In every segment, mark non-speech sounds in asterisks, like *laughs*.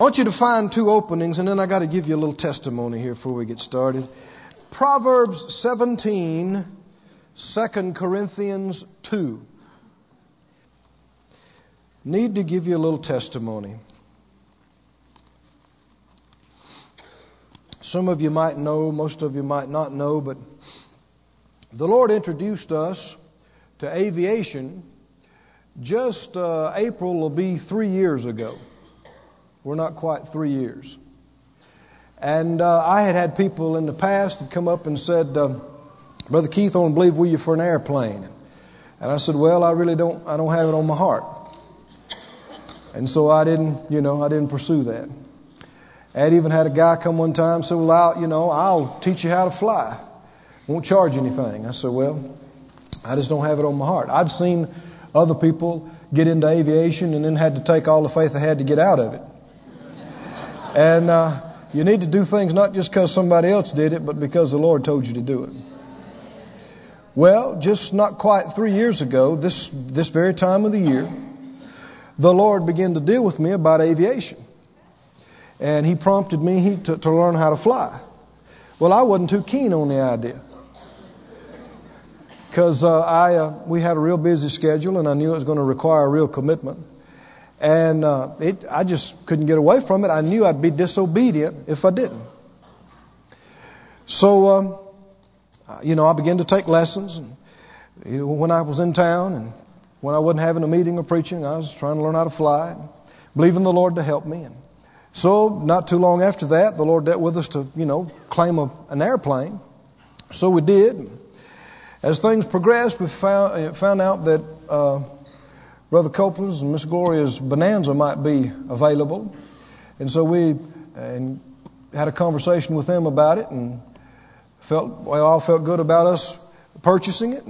I want you to find two openings, and then I got to give you a little testimony here before we get started. Proverbs 17, 2 Corinthians 2. Need to give you a little testimony. Some of you might know, most of you might not know, but the Lord introduced us to aviation just uh, April will be three years ago. We're not quite three years. And uh, I had had people in the past that come up and said, uh, Brother Keith, I to believe with you for an airplane. And I said, Well, I really don't, I don't have it on my heart. And so I didn't, you know, I didn't pursue that. I'd even had a guy come one time said, Well, I'll, you know, I'll teach you how to fly. Won't charge anything. I said, Well, I just don't have it on my heart. I'd seen other people get into aviation and then had to take all the faith they had to get out of it. And uh, you need to do things not just because somebody else did it, but because the Lord told you to do it. Well, just not quite three years ago, this, this very time of the year, the Lord began to deal with me about aviation. And He prompted me to, to learn how to fly. Well, I wasn't too keen on the idea. Because uh, I, uh, we had a real busy schedule and I knew it was going to require a real commitment. And uh, it, I just couldn't get away from it. I knew I'd be disobedient if I didn't. So, um, you know, I began to take lessons. And, you know, when I was in town and when I wasn't having a meeting or preaching, I was trying to learn how to fly, and believing the Lord to help me. And so, not too long after that, the Lord dealt with us to, you know, claim a, an airplane. So we did. As things progressed, we found, found out that uh, Brother Copeland's and Miss Gloria's Bonanza might be available. And so we and had a conversation with them about it and felt, we all felt good about us purchasing it.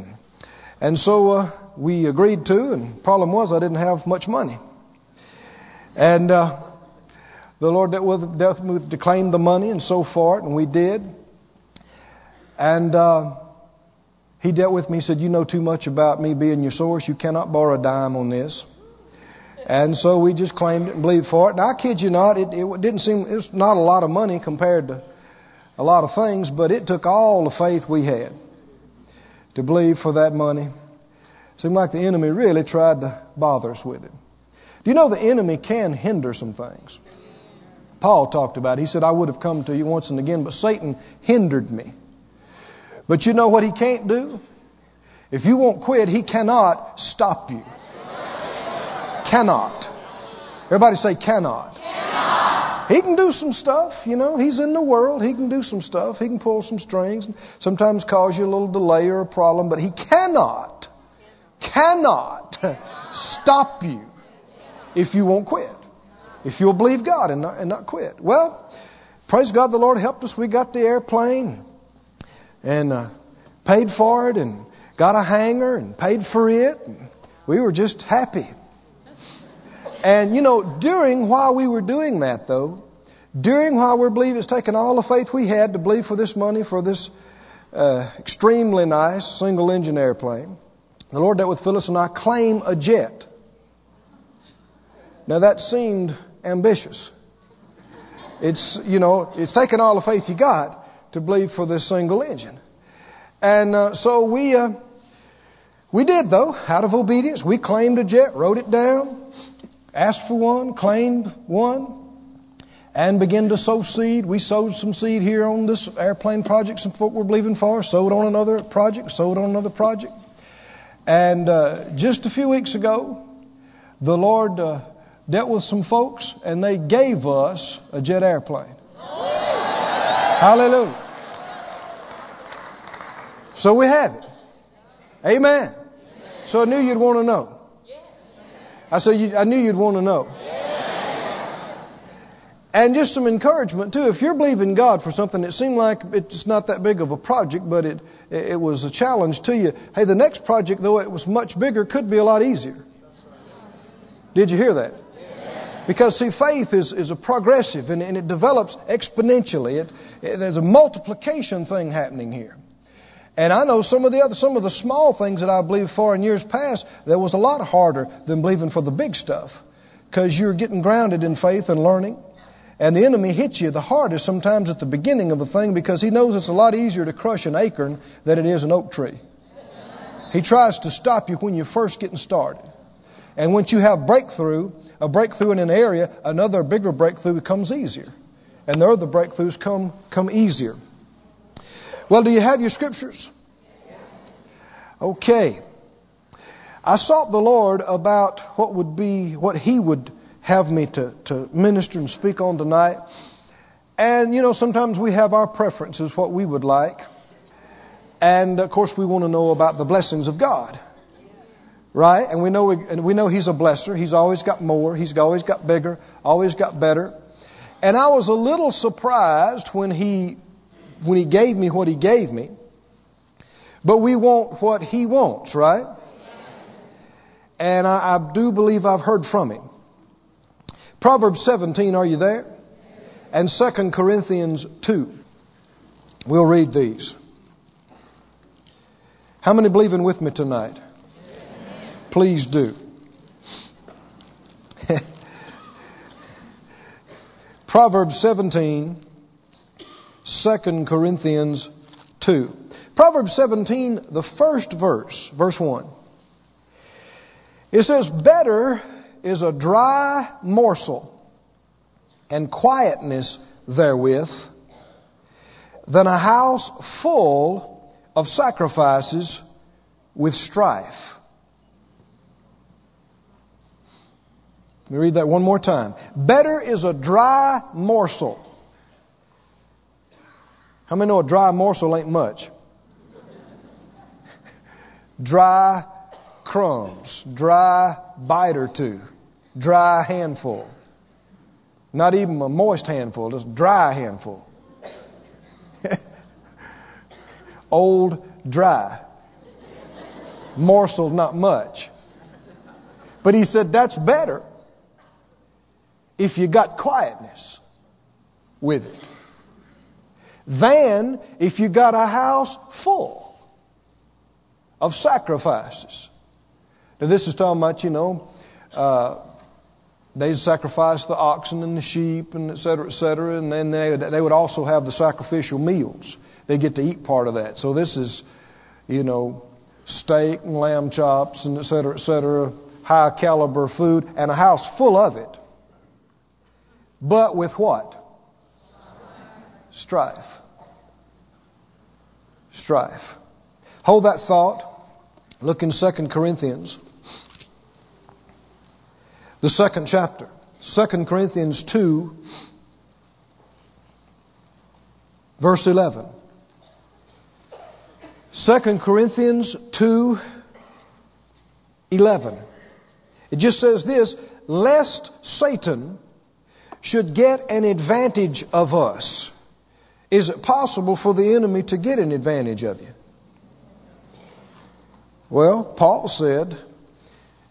And so uh, we agreed to, and problem was I didn't have much money. And uh, the Lord dealt with, dealt with to claim the money and so forth, and we did. And uh, he dealt with me. He said, You know too much about me being your source. You cannot borrow a dime on this. And so we just claimed it and believed for it. Now, I kid you not, it, it didn't seem, it was not a lot of money compared to a lot of things, but it took all the faith we had to believe for that money. Seemed like the enemy really tried to bother us with it. Do you know the enemy can hinder some things? Paul talked about it. He said, I would have come to you once and again, but Satan hindered me. But you know what he can't do? If you won't quit, he cannot stop you. Cannot. Everybody say cannot. cannot. He can do some stuff, you know. He's in the world. He can do some stuff. He can pull some strings. and Sometimes cause you a little delay or a problem, but he cannot, cannot stop you if you won't quit. If you'll believe God and not, and not quit. Well, praise God, the Lord helped us. We got the airplane and uh, paid for it and got a hangar and paid for it. we were just happy. And you know, during while we were doing that though, during while we're believing, it's taken all the faith we had to believe for this money for this uh, extremely nice single engine airplane. The Lord dealt with Phyllis and I claim a jet. Now that seemed ambitious. It's, you know, it's taken all the faith you got to believe for this single engine. And uh, so we, uh, we did though, out of obedience. We claimed a jet, wrote it down, asked for one, claimed one, and began to sow seed. We sowed some seed here on this airplane project some folk were believing for, sowed on another project, sowed on another project. And uh, just a few weeks ago, the Lord uh, dealt with some folks and they gave us a jet airplane. Hallelujah. So we have it. Amen. So I knew you'd want to know. I said, I knew you'd want to know. And just some encouragement too. If you're believing God for something that seemed like it's not that big of a project, but it, it was a challenge to you. Hey, the next project, though it was much bigger, could be a lot easier. Did you hear that? Because see, faith is, is a progressive and, and it develops exponentially. It, it, there's a multiplication thing happening here. And I know some of the other, some of the small things that I believed for in years past, that was a lot harder than believing for the big stuff. Because you're getting grounded in faith and learning. And the enemy hits you the hardest sometimes at the beginning of a thing because he knows it's a lot easier to crush an acorn than it is an oak tree. He tries to stop you when you're first getting started. And once you have breakthrough, a breakthrough in an area, another bigger breakthrough comes easier. And the other breakthroughs come, come easier. Well, do you have your scriptures? Okay. I sought the Lord about what would be, what He would have me to, to minister and speak on tonight. And, you know, sometimes we have our preferences, what we would like. And, of course, we want to know about the blessings of God. Right? And we know, we, and we know He's a blesser. He's always got more. He's always got bigger, always got better. And I was a little surprised when He, when He gave me what He gave me. But we want what He wants, right? And I, I do believe I've heard from Him. Proverbs 17, are you there? And 2 Corinthians 2. We'll read these. How many believing with me tonight? Please do. *laughs* Proverbs 17, 2 Corinthians 2. Proverbs 17, the first verse, verse 1. It says, Better is a dry morsel and quietness therewith than a house full of sacrifices with strife. Let me read that one more time. Better is a dry morsel. How many know a dry morsel ain't much? *laughs* dry crumbs, dry bite or two dry handful. Not even a moist handful, just dry handful. *laughs* Old, dry. Morsel, not much. But he said that's better if you got quietness with it than if you got a house full of sacrifices. Now, this is talking about, you know, uh, they sacrifice the oxen and the sheep and et cetera, et cetera. And then they, they would also have the sacrificial meals. They get to eat part of that. So this is, you know, steak and lamb chops and et cetera, et cetera, high caliber food and a house full of it. But with what? Strife. Strife. Hold that thought. Look in 2 Corinthians the second chapter. 2 Corinthians 2, verse 11. 2 Corinthians 2, 11. It just says this, lest Satan should get an advantage of us. Is it possible for the enemy to get an advantage of you? Well, Paul said,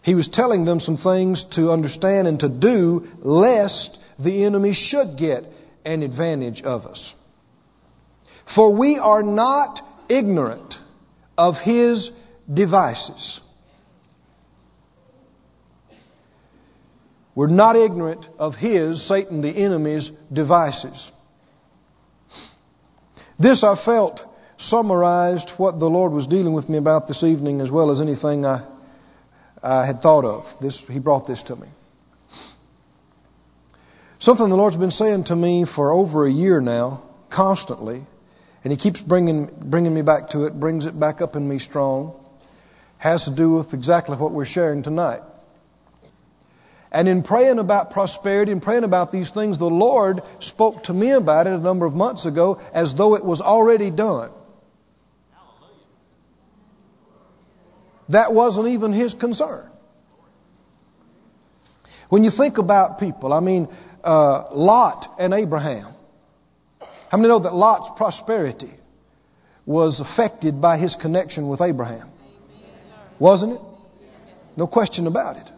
he was telling them some things to understand and to do lest the enemy should get an advantage of us. For we are not ignorant of his devices. We're not ignorant of his, Satan, the enemy's devices. This I felt summarized what the Lord was dealing with me about this evening as well as anything I I had thought of. This, he brought this to me. Something the Lord's been saying to me for over a year now, constantly, and He keeps bringing, bringing me back to it, brings it back up in me strong, has to do with exactly what we're sharing tonight. And in praying about prosperity and praying about these things, the Lord spoke to me about it a number of months ago as though it was already done. That wasn't even his concern. When you think about people, I mean, uh, Lot and Abraham. How many know that Lot's prosperity was affected by his connection with Abraham? Wasn't it? No question about it.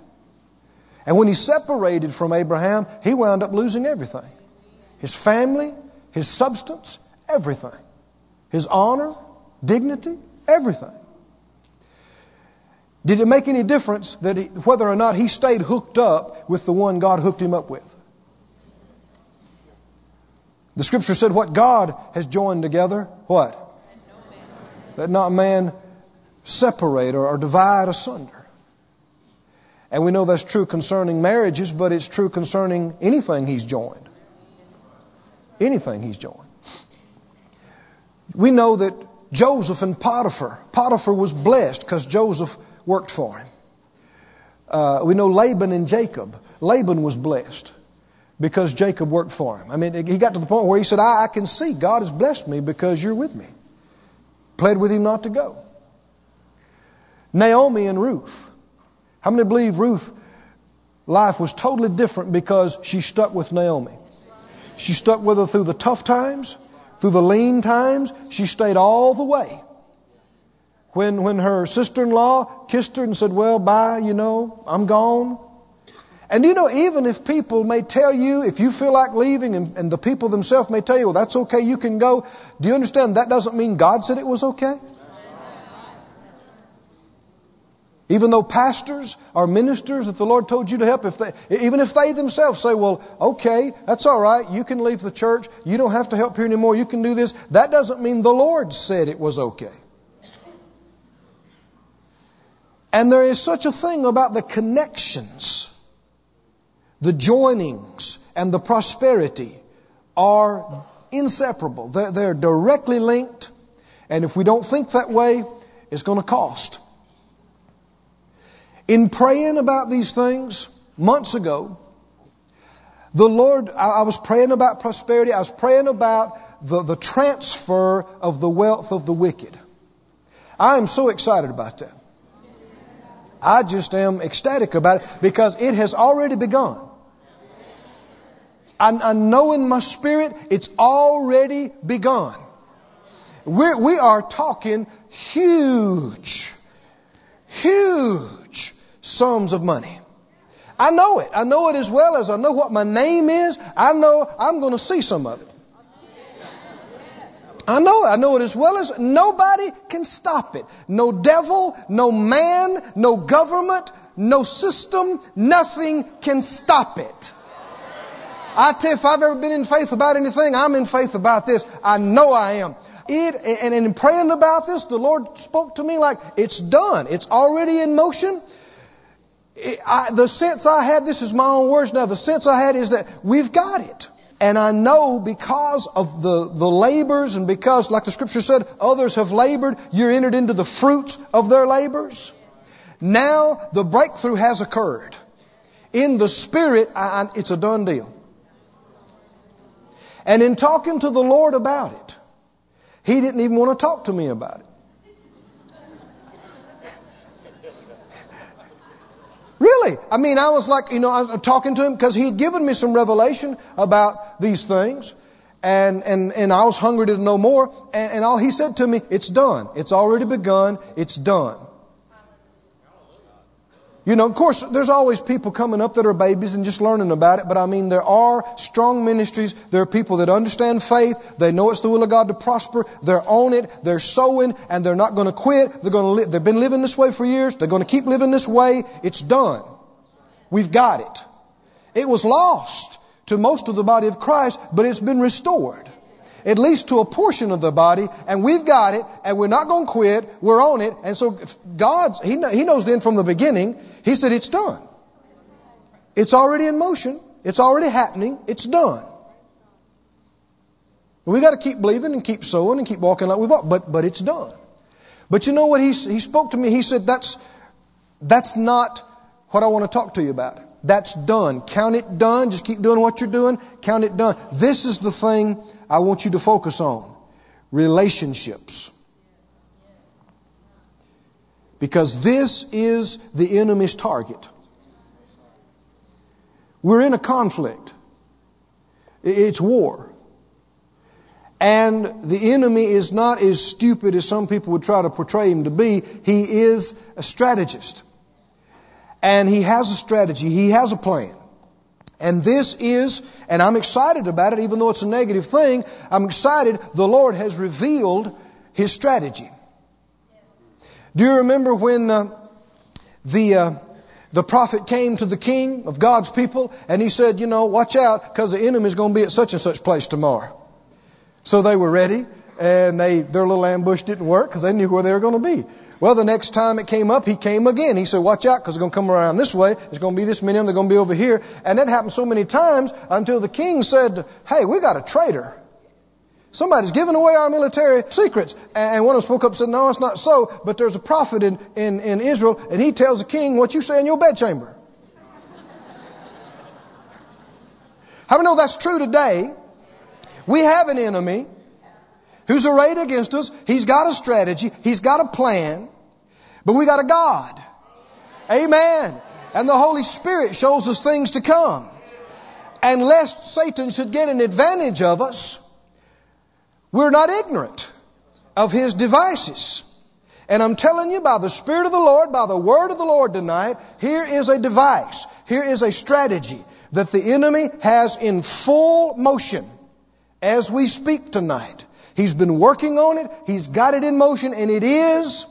And when he separated from Abraham, he wound up losing everything his family, his substance, everything. His honor, dignity, everything. Did it make any difference that he, whether or not he stayed hooked up with the one God hooked him up with? The scripture said what God has joined together, what? That not man separate or, or divide asunder. And we know that's true concerning marriages, but it's true concerning anything he's joined. Anything he's joined. We know that Joseph and Potiphar, Potiphar was blessed because Joseph worked for him. Uh, we know Laban and Jacob. Laban was blessed because Jacob worked for him. I mean, he got to the point where he said, I, I can see God has blessed me because you're with me. Pled with him not to go. Naomi and Ruth. How many believe Ruth life was totally different because she stuck with Naomi? She stuck with her through the tough times, through the lean times. She stayed all the way. When, when her sister-in-law kissed her and said, well, bye, you know, I'm gone. And you know, even if people may tell you, if you feel like leaving, and, and the people themselves may tell you, well, that's okay, you can go. Do you understand that doesn't mean God said it was okay? Even though pastors or ministers that the Lord told you to help, if they, even if they themselves say, well, okay, that's all right, you can leave the church, you don't have to help here anymore, you can do this, that doesn't mean the Lord said it was okay. And there is such a thing about the connections, the joinings, and the prosperity are inseparable. They're, they're directly linked, and if we don't think that way, it's going to cost. In praying about these things months ago, the Lord, I, was praying about prosperity. I was praying about the, the transfer of the wealth of the wicked. I am so excited about that. I just am ecstatic about it because it has already begun. I, I know in my spirit it's already begun. We're, we are talking huge, huge sums of money. I know it. I know it as well as I know what my name is. I know I'm going to see some of it. I know it. I know it as well as nobody can stop it. No devil, no man, no government, no system, nothing can stop it. I tell you, if I've ever been in faith about anything, I'm in faith about this. I know I am. It, and in praying about this, the Lord spoke to me like, it's done. It's already in motion. I, the sense I had, this is my own words now, the sense I had is that we've got it. And I know because of the, the labors and because, like the scripture said, others have labored, you're entered into the fruits of their labors. Now the breakthrough has occurred. In the spirit, I, it's a done deal. And in talking to the Lord about it, He didn't even want to talk to me about it. Really. I mean, I was like, you know, I was talking to him because he had given me some revelation about these things. And, and, and I was hungry to know more. And, and all he said to me, it's done. It's already begun. It's done. You know, of course, there's always people coming up that are babies and just learning about it, but I mean, there are strong ministries. There are people that understand faith. They know it's the will of God to prosper. They're on it. They're sowing, and they're not going to quit. They're going to li- they've been living this way for years. They're going to keep living this way. It's done. We've got it. It was lost to most of the body of Christ, but it's been restored at least to a portion of the body, and we've got it, and we're not going to quit. We're on it, and so God, He, He knows then from the beginning. He said it's done. It's already in motion. It's already happening. It's done. We got to keep believing and keep sowing and keep walking like we've walked, but but it's done. But you know what? He he spoke to me. He said that's that's not what I want to talk to you about. That's done. Count it done. Just keep doing what you're doing. Count it done. This is the thing I want you to focus on relationships. Because this is the enemy's target. We're in a conflict. It's war. And the enemy is not as stupid as some people would try to portray him to be. He is a strategist. And he has a strategy. He has a plan. And this is, and I'm excited about it, even though it's a negative thing, I'm excited the Lord has revealed His strategy. Do you remember when uh, the, uh, the prophet came to the king of God's people and he said, you know, watch out because the enemy's going to be at such and such place tomorrow. So they were ready, and they their little ambush didn't work because they knew where they were going to be. Well, the next time it came up, he came again. He said, watch out because they're going to come around this way. There's going to be this many of them. They're going to be over here. And that happened so many times until the king said, hey, we got a traitor. Somebody's giving away our military secrets. And one of them spoke up and said, no, it's not so. But there's a prophet in, in, in Israel and he tells the king what you say in your bedchamber. How many know that's true today? We have an enemy who's arrayed against us. He's got a strategy. He's got a plan. But we got a God. Amen. And the Holy Spirit shows us things to come. And lest Satan should get an advantage of us, we're not ignorant of his devices. And I'm telling you by the Spirit of the Lord, by the Word of the Lord tonight, here is a device. Here is a strategy that the enemy has in full motion as we speak tonight. He's been working on it. He's got it in motion and it is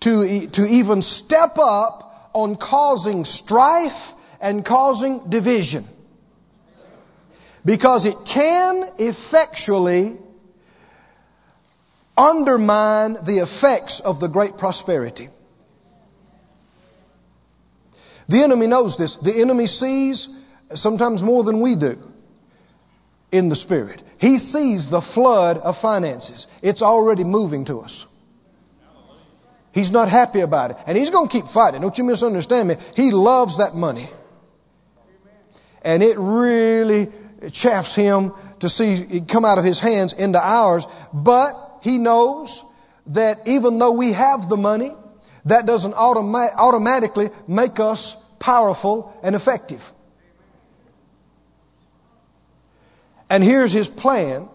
to, to even step up on causing strife and causing division. Because it can effectually undermine the effects of the great prosperity. The enemy knows this. The enemy sees sometimes more than we do in the Spirit. He sees the flood of finances. It's already moving to us. He's not happy about it. And he's going to keep fighting. Don't you misunderstand me. He loves that money. And it really chaffs him to see it come out of his hands into ours. But he knows that even though we have the money, that doesn't automa- automatically make us powerful and effective. And here's his plan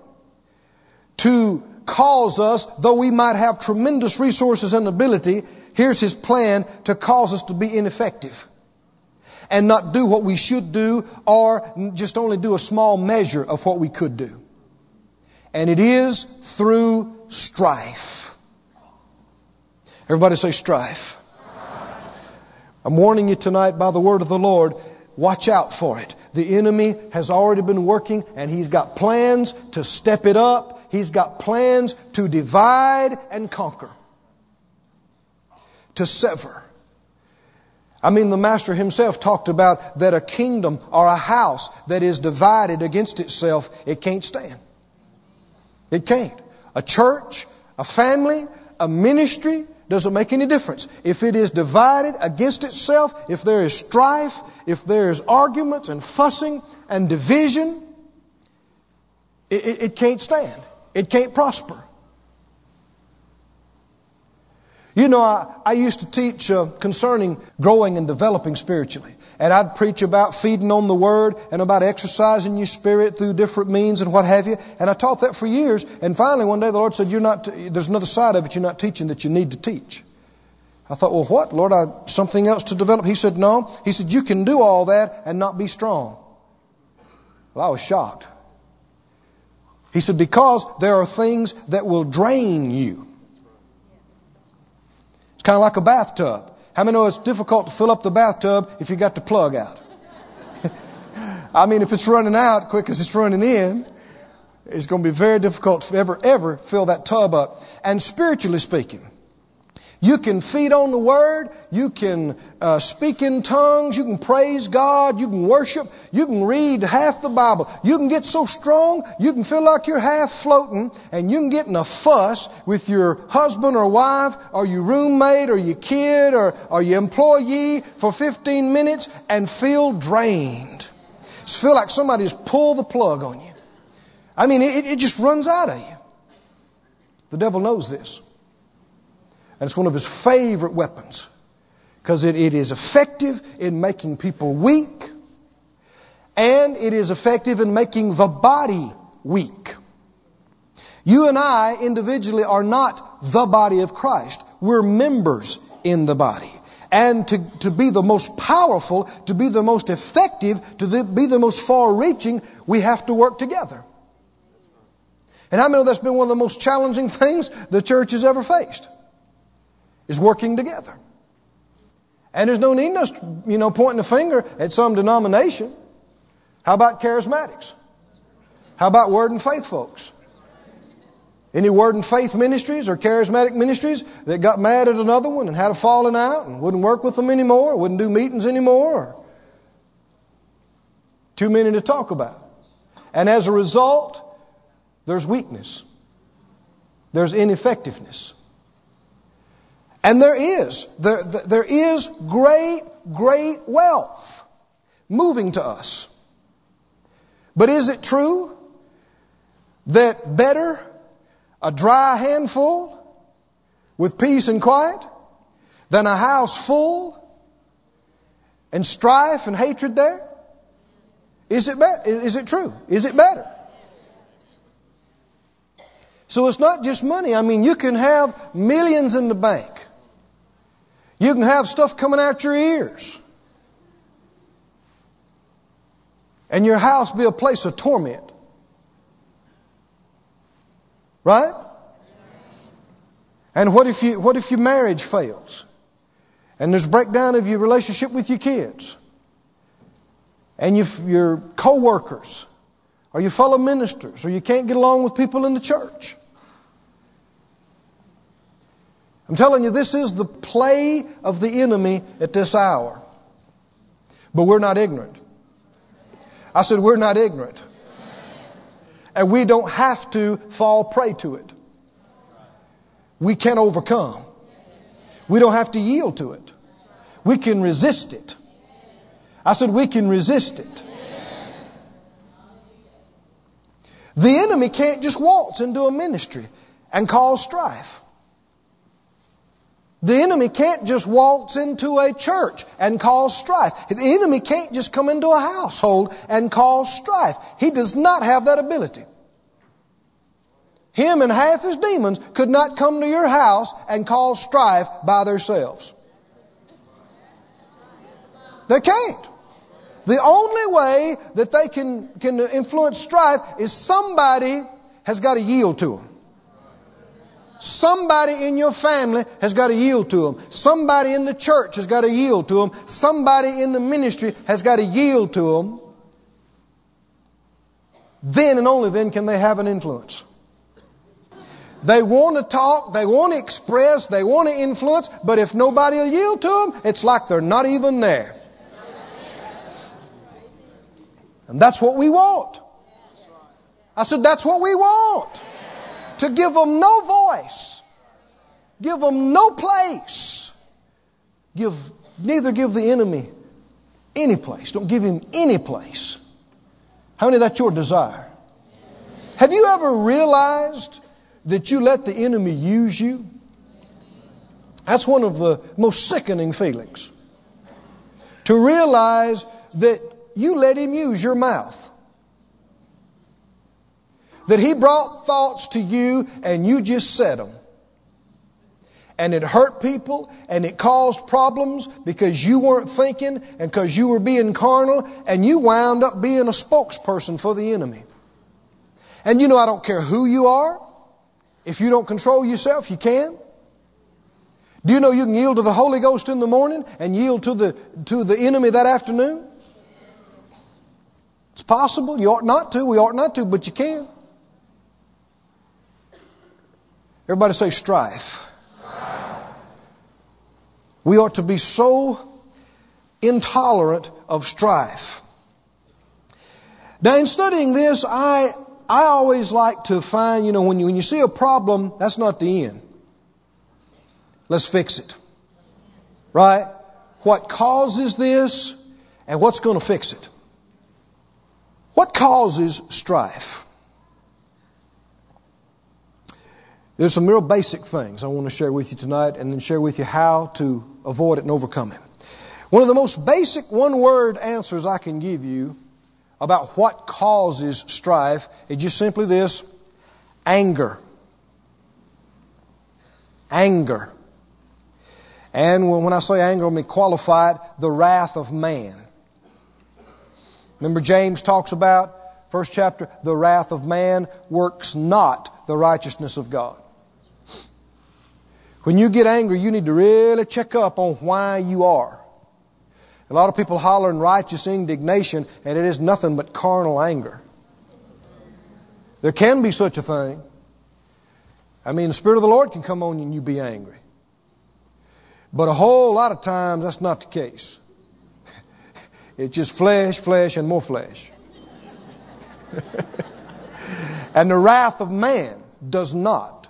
to cause us, though we might have tremendous resources and ability, here's his plan to cause us to be ineffective and not do what we should do or just only do a small measure of what we could do. And it is through strife. Everybody say strife. I'm warning you tonight by the word of the Lord, watch out for it. The enemy has already been working and he's got plans to step it up. He's got plans to divide and conquer. To sever. I mean, the Master himself talked about that a kingdom or a house that is divided against itself, it can't stand. It can't. A church, a family, a ministry, doesn't make any difference. If it is divided against itself, if there is strife, if there is arguments and fussing and division, it, it, it can't stand. It can't prosper. You know, I, I used to teach uh, concerning growing and developing spiritually. And I'd preach about feeding on the Word and about exercising your spirit through different means and what have you. And I taught that for years. And finally, one day the Lord said, "You're not. There's another side of it you're not teaching that you need to teach." I thought, "Well, what, Lord? I something else to develop?" He said, "No." He said, "You can do all that and not be strong." Well, I was shocked. He said, "Because there are things that will drain you." It's kind of like a bathtub. How many know it's difficult to fill up the bathtub if you got the plug out? *laughs* I mean, if it's running out quick as it's running in, it's going to be very difficult to ever, ever fill that tub up. And spiritually speaking, you can feed on the Word. You can uh, speak in tongues. You can praise God. You can worship. You can read half the Bible. You can get so strong, you can feel like you're half floating, and you can get in a fuss with your husband or wife, or your roommate, or your kid, or, or your employee for 15 minutes and feel drained. Just feel like somebody's pulled the plug on you. I mean, it, it just runs out of you. The devil knows this. And it's one of his favorite weapons because it, it is effective in making people weak and it is effective in making the body weak. You and I individually are not the body of Christ. We're members in the body. And to, to be the most powerful, to be the most effective, to the, be the most far reaching, we have to work together. And I know that's been one of the most challenging things the church has ever faced is working together. And there's no need us, you know, pointing a finger at some denomination. How about charismatics? How about word and faith folks? Any word and faith ministries or charismatic ministries that got mad at another one and had a falling out and wouldn't work with them anymore, wouldn't do meetings anymore? Too many to talk about. And as a result, there's weakness. There's ineffectiveness. And there is. There, there is great, great wealth moving to us. But is it true that better a dry handful with peace and quiet than a house full and strife and hatred there? Is it, be- is it true? Is it better? So it's not just money. I mean, you can have millions in the bank. You can have stuff coming out your ears. And your house be a place of torment. Right? And what if you, what if your marriage fails? And there's breakdown of your relationship with your kids? And you, your co-workers? Or your fellow ministers? Or you can't get along with people in the church? I'm telling you, this is the play of the enemy at this hour. But we're not ignorant. I said, we're not ignorant. And we don't have to fall prey to it. We can overcome. We don't have to yield to it. We can resist it. I said, we can resist it. The enemy can't just waltz into a ministry and cause strife. The enemy can't just waltz into a church and cause strife. The enemy can't just come into a household and cause strife. He does not have that ability. Him and half his demons could not come to your house and cause strife by themselves. They can't. The only way that they can, can influence strife is somebody has got to yield to them. Somebody in your family has got to yield to them. Somebody in the church has got to yield to them. Somebody in the ministry has got to yield to them. Then and only then can they have an influence. They want to talk, they want to express, they want to influence, but if nobody will yield to them, it's like they're not even there. And that's what we want. I said, that's what we want to give them no voice, give them no place, give neither give the enemy any place. Don't give him any place. How many that's your desire? Have you ever realized that you let the enemy use you? That's one of the most sickening feelings. To realize that you let him use your mouth that He brought thoughts to you and you just said them. And it hurt people and it caused problems because you weren't thinking and because you were being carnal and you wound up being a spokesperson for the enemy. And you know, I don't care who you are. If you don't control yourself, you can. Do you know you can yield to the Holy Ghost in the morning and yield to the, to the enemy that afternoon? It's possible. You ought not to. We ought not to, but you can. Everybody say strife. We ought to be so intolerant of strife. Now, in studying this, I, I always like to find, you know, when you, when you see a problem, that's not the end. Let's fix it. Right? What causes this and what's going to fix it? What causes strife? There's some real basic things I want to share with you tonight and then share with you how to avoid it and overcome it. One of the most basic one word answers I can give you about what causes strife is just simply this anger. Anger. And when I say anger, let me qualify it the wrath of man. Remember, James talks about, first chapter, the wrath of man works not the righteousness of God. When you get angry, you need to really check up on why you are. A lot of people holler in righteous indignation, and it is nothing but carnal anger. There can be such a thing. I mean, the Spirit of the Lord can come on you and you be angry. But a whole lot of times that's not the case. *laughs* It's just flesh, flesh, and more flesh. *laughs* and the wrath of man does not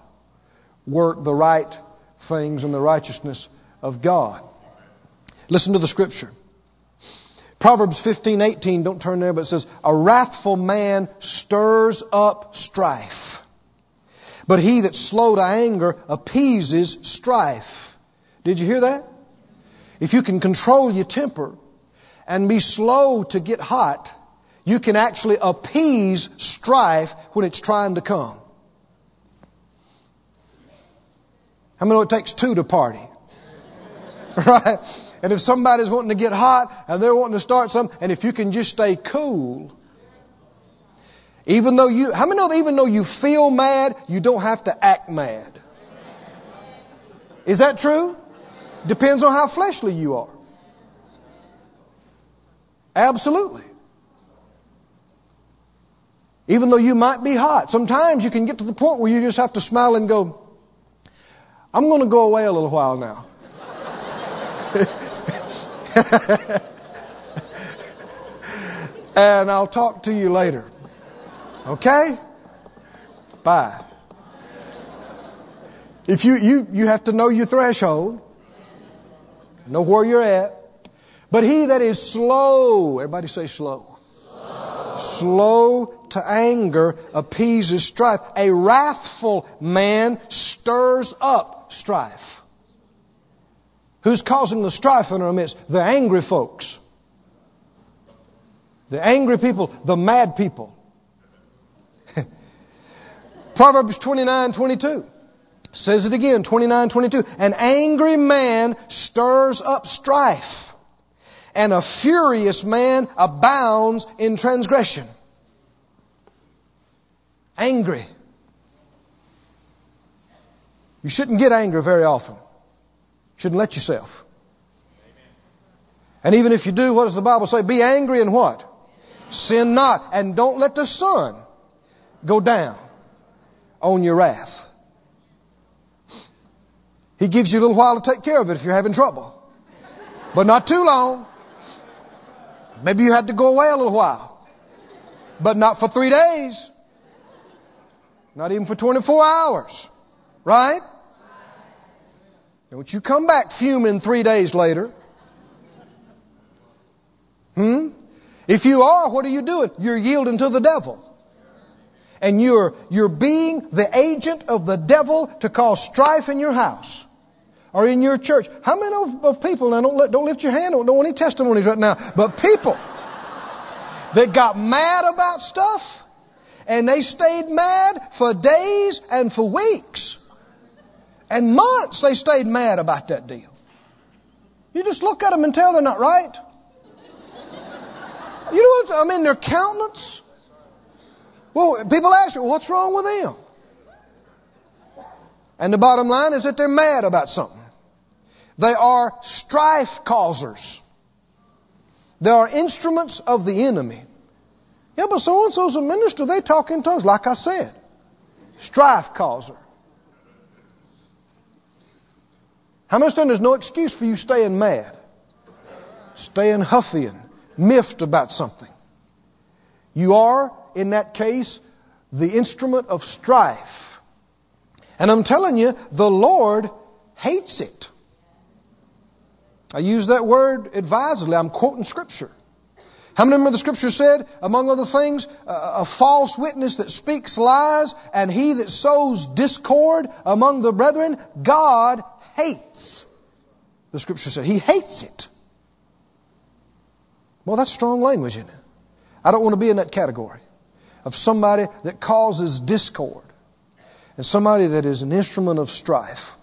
work the right things and the righteousness of God. Listen to the scripture. Proverbs 15, 18, don't turn there, but it says, A wrathful man stirs up strife. But he that's slow to anger appeases strife. Did you hear that? If you can control your temper and be slow to get hot, you can actually appease strife when it's trying to come. How many know it takes two to party? *laughs* right? And if somebody's wanting to get hot and they're wanting to start something, and if you can just stay cool, even though you, how many know even though you feel mad, you don't have to act mad? Is that true? Depends on how fleshly you are. Absolutely. Even though you might be hot, sometimes you can get to the point where you just have to smile and go, I'm going to go away a little while now. *laughs* and I'll talk to you later. Okay? Bye. If you, you, you have to know your threshold, know where you're at. But he that is slow, everybody say slow. Slow, slow to anger appeases strife. A wrathful man stirs up strife. Who's causing the strife in our midst? The angry folks. The angry people, the mad people. *laughs* Proverbs 29, 22 says it again, 29, 22. An angry man stirs up strife, and a furious man abounds in transgression. Angry. You shouldn't get angry very often. Shouldn't let yourself. And even if you do, what does the Bible say? Be angry and what? Sin not. And don't let the sun go down on your wrath. He gives you a little while to take care of it if you're having trouble. But not too long. Maybe you had to go away a little while. But not for three days. Not even for 24 hours. Right? Don't you come back fuming three days later. Hmm? If you are, what are you doing? You're yielding to the devil. And you're, you're being the agent of the devil to cause strife in your house or in your church. How many of, of people, now don't, let, don't lift your hand, don't, don't want any testimonies right now, but people *laughs* that got mad about stuff and they stayed mad for days and for weeks and months they stayed mad about that deal. You just look at them and tell they're not right. You know what? I mean, their countenance. Well, people ask you, what's wrong with them? And the bottom line is that they're mad about something. They are strife causers. They are instruments of the enemy. Yeah, but so and so's a minister. They talk in tongues, like I said. Strife causer. How many understand there's no excuse for you staying mad, staying huffy and miffed about something? You are, in that case, the instrument of strife. And I'm telling you, the Lord hates it. I use that word advisedly. I'm quoting Scripture. How many remember the Scripture said, among other things, a false witness that speaks lies and he that sows discord among the brethren, God hates. The scripture said he hates it. Well, that's strong language, isn't it? I don't want to be in that category of somebody that causes discord and somebody that is an instrument of strife.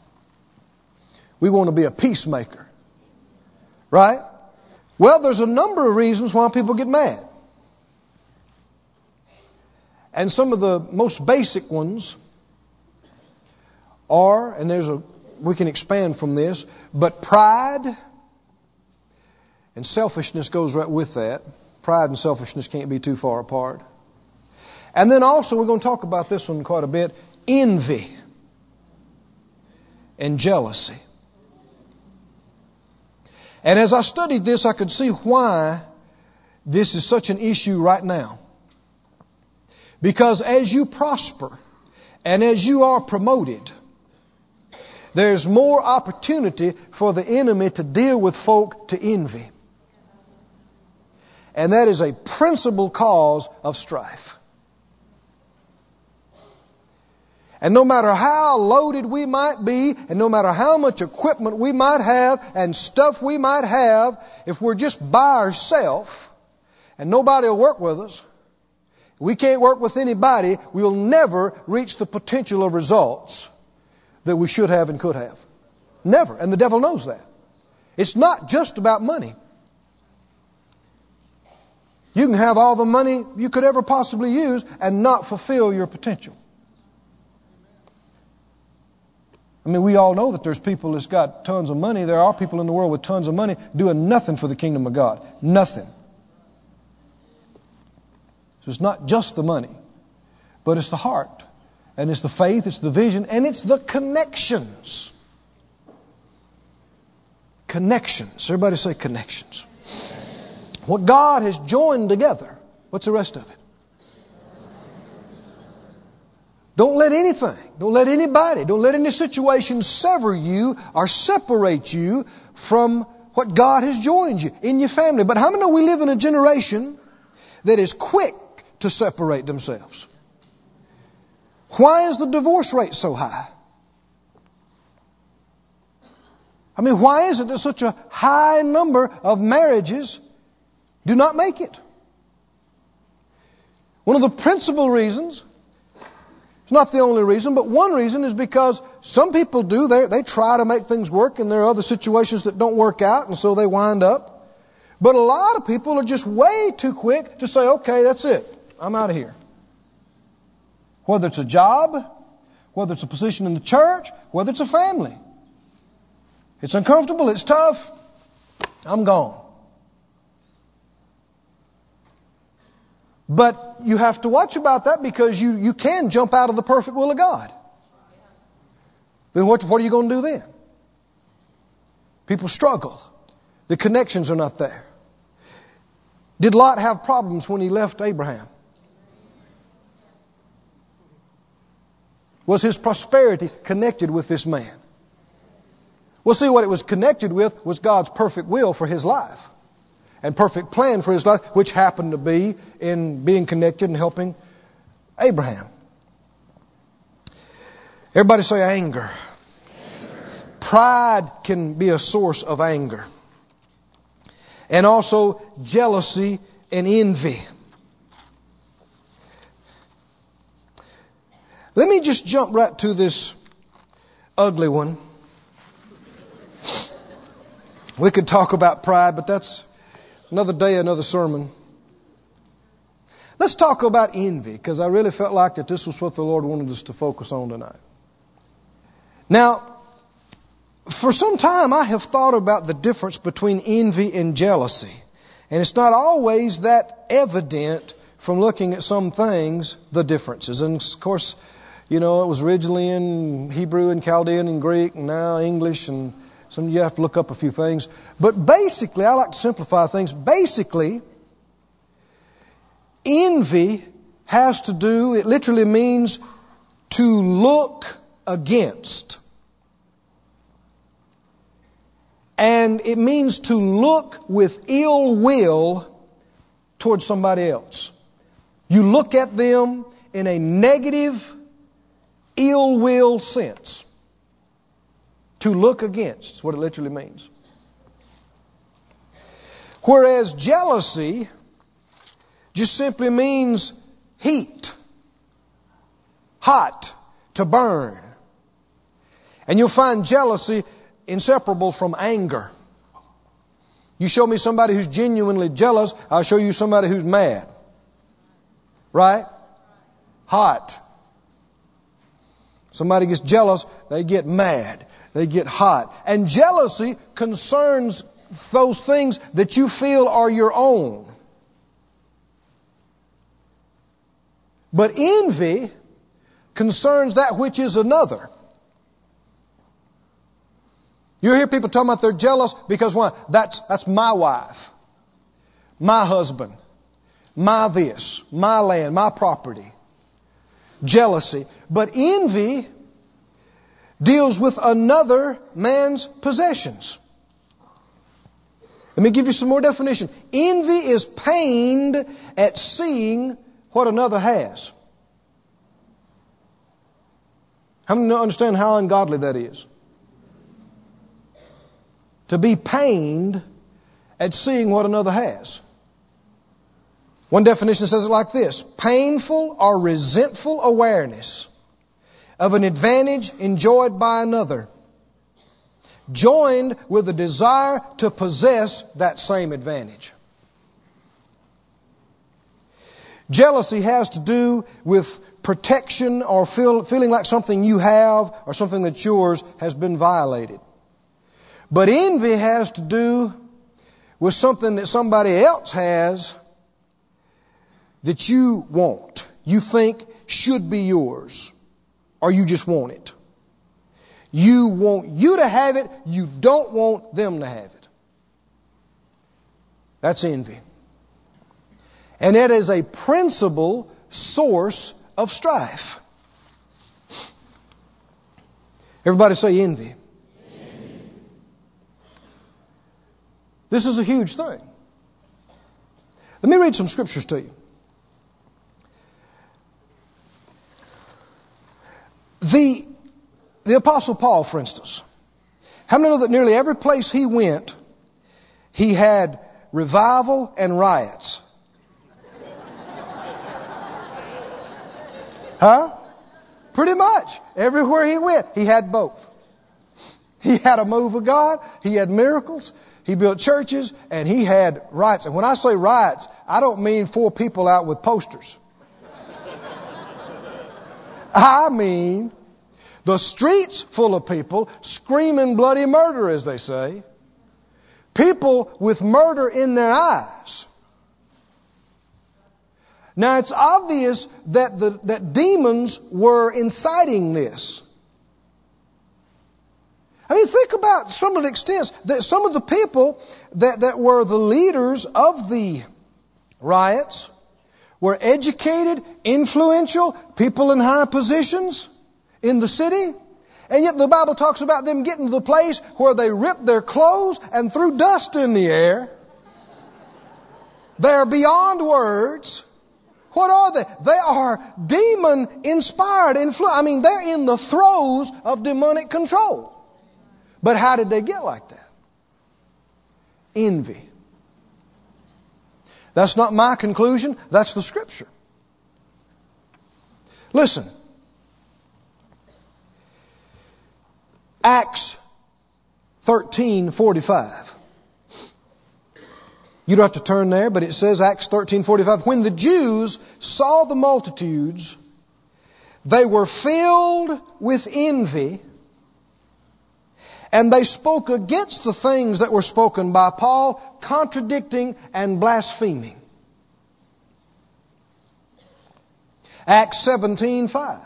We want to be a peacemaker. Right? Well, there's a number of reasons why people get mad. And some of the most basic ones are, and there's a we can expand from this, but pride and selfishness goes right with that. Pride and selfishness can't be too far apart. And then also, we're going to talk about this one quite a bit envy. and jealousy. And as I studied this, I could see why this is such an issue right now. Because as you prosper and as you are promoted, there's more opportunity for the enemy to deal with folk to envy. And that is a principal cause of strife. And no matter how loaded we might be, and no matter how much equipment we might have, and stuff we might have, if we're just by ourselves, and nobody will work with us, we can't work with anybody, we'll never reach the potential of results that we should have and could have. Never. And the devil knows that. It's not just about money. You can have all the money you could ever possibly use and not fulfill your potential. I mean, we all know that there's people that's got tons of money. There are people in the world with tons of money doing nothing for the kingdom of God. Nothing. So it's not just the money, but it's the heart. And it's the faith, it's the vision, and it's the connections. Connections. Everybody say connections. What God has joined together. What's the rest of it? Don't let anything, don't let anybody, don't let any situation sever you or separate you from what God has joined you in your family. But how many know we live in a generation that is quick to separate themselves? Why is the divorce rate so high? I mean, why is it that such a high number of marriages do not make it? One of the principal reasons it's not the only reason, but one reason is because some people do. They, they try to make things work, and there are other situations that don't work out, and so they wind up. But a lot of people are just way too quick to say, okay, that's it. I'm out of here. Whether it's a job, whether it's a position in the church, whether it's a family. It's uncomfortable, it's tough. I'm gone. But you have to watch about that because you, you can jump out of the perfect will of God. Then what, what are you going to do then? People struggle. The connections are not there. Did Lot have problems when he left Abraham? Was his prosperity connected with this man? Well, see, what it was connected with was God's perfect will for his life and perfect plan for his life, which happened to be in being connected and helping Abraham. Everybody say anger. anger. Pride can be a source of anger. And also jealousy and envy. Let me just jump right to this ugly one. We could talk about pride, but that's Another day, another sermon. Let's talk about envy, because I really felt like that this was what the Lord wanted us to focus on tonight. Now, for some time I have thought about the difference between envy and jealousy. And it's not always that evident from looking at some things, the differences. And of course, you know, it was originally in Hebrew and Chaldean and Greek and now English and some you have to look up a few things. But basically, I like to simplify things. Basically, envy has to do, it literally means to look against. And it means to look with ill will towards somebody else. You look at them in a negative, ill will sense. To look against is what it literally means. Whereas jealousy just simply means heat, hot, to burn. And you'll find jealousy inseparable from anger. You show me somebody who's genuinely jealous, I'll show you somebody who's mad. Right? Hot. Somebody gets jealous, they get mad. They get hot. And jealousy concerns those things that you feel are your own. But envy concerns that which is another. You hear people talking about they're jealous because why? That's, that's my wife, my husband, my this, my land, my property. Jealousy. But envy deals with another man's possessions. Let me give you some more definition. Envy is pained at seeing what another has. How many understand how ungodly that is? To be pained at seeing what another has. One definition says it like this painful or resentful awareness of an advantage enjoyed by another, joined with a desire to possess that same advantage. Jealousy has to do with protection or feel, feeling like something you have or something that's yours has been violated. But envy has to do with something that somebody else has that you want, you think should be yours, or you just want it. You want you to have it, you don't want them to have it. That's envy. And it is a principal source of strife. Everybody say envy. envy. This is a huge thing. Let me read some scriptures to you. The, the Apostle Paul, for instance, how many know that nearly every place he went, he had revival and riots? *laughs* Huh? Pretty much. Everywhere he went, he had both. He had a move of God, he had miracles, he built churches, and he had riots. And when I say riots, I don't mean four people out with posters. I mean the streets full of people screaming bloody murder, as they say. People with murder in their eyes. Now it's obvious that the, that demons were inciting this. I mean, think about some of the extents that some of the people that, that were the leaders of the riots were educated, influential, people in high positions in the city. And yet the Bible talks about them getting to the place where they ripped their clothes and threw dust in the air. They're beyond words. What are they? They are demon inspired, influ- I mean, they're in the throes of demonic control. But how did they get like that? Envy. That's not my conclusion, that's the scripture. Listen. Acts 13:45. You don't have to turn there, but it says Acts 13:45 when the Jews saw the multitudes they were filled with envy and they spoke against the things that were spoken by Paul contradicting and blaspheming. Acts 17:5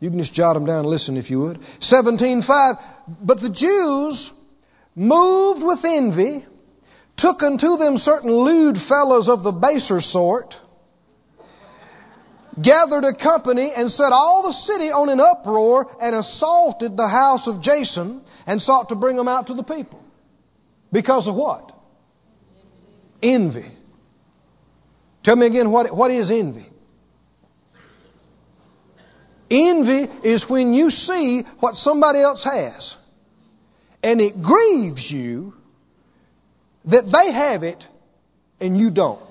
You can just jot them down and listen if you would. 17:5 But the Jews moved with envy took unto them certain lewd fellows of the baser sort, gathered a company and set all the city on an uproar and assaulted the house of Jason and sought to bring them out to the people. Because of what? Envy. Tell me again, what, what is envy? Envy is when you see what somebody else has and it grieves you that they have it and you don't.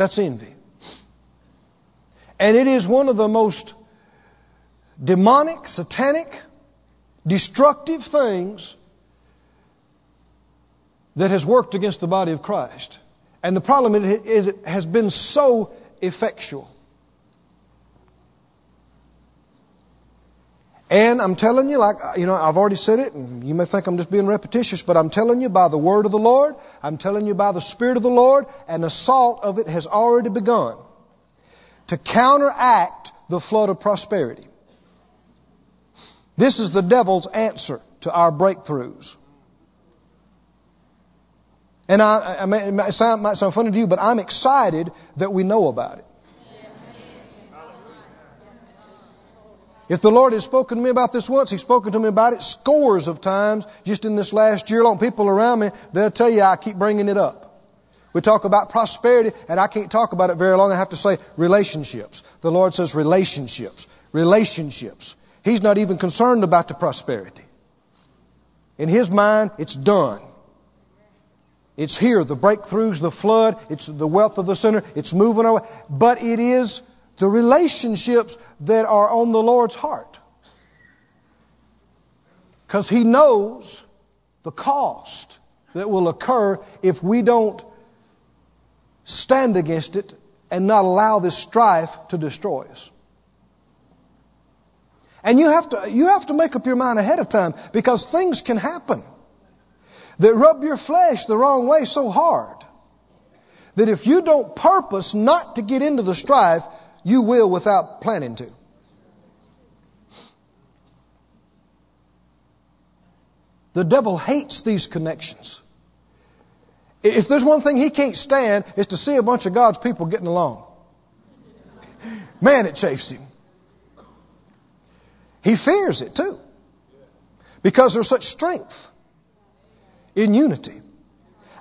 That's envy. And it is one of the most demonic, satanic, destructive things that has worked against the body of Christ. And the problem is it has been so effectual. And I'm telling you, like, you know, I've already said it, and you may think I'm just being repetitious, but I'm telling you by the word of the Lord, I'm telling you by the Spirit of the Lord, an assault of it has already begun to counteract the flood of prosperity. This is the devil's answer to our breakthroughs. And I, I it might sound funny to you, but I'm excited that we know about it. If the Lord has spoken to me about this once, He's spoken to me about it scores of times just in this last year long. People around me, they'll tell you I keep bringing it up. We talk about prosperity, and I can't talk about it very long. I have to say relationships. The Lord says relationships. Relationships. He's not even concerned about the prosperity. In His mind, it's done. It's here, the breakthroughs, the flood, it's the wealth of the sinner, it's moving away. But it is the relationships that are on the Lord's heart. Because He knows the cost that will occur if we don't stand against it and not allow this strife to destroy us. And you have to, you have to make up your mind ahead of time because things can happen that rub your flesh the wrong way so hard that if you don't purpose not to get into the strife, you will without planning to. The devil hates these connections. If there's one thing he can't stand, is to see a bunch of God's people getting along. *laughs* Man, it chafes him. He fears it too. Because there's such strength in unity.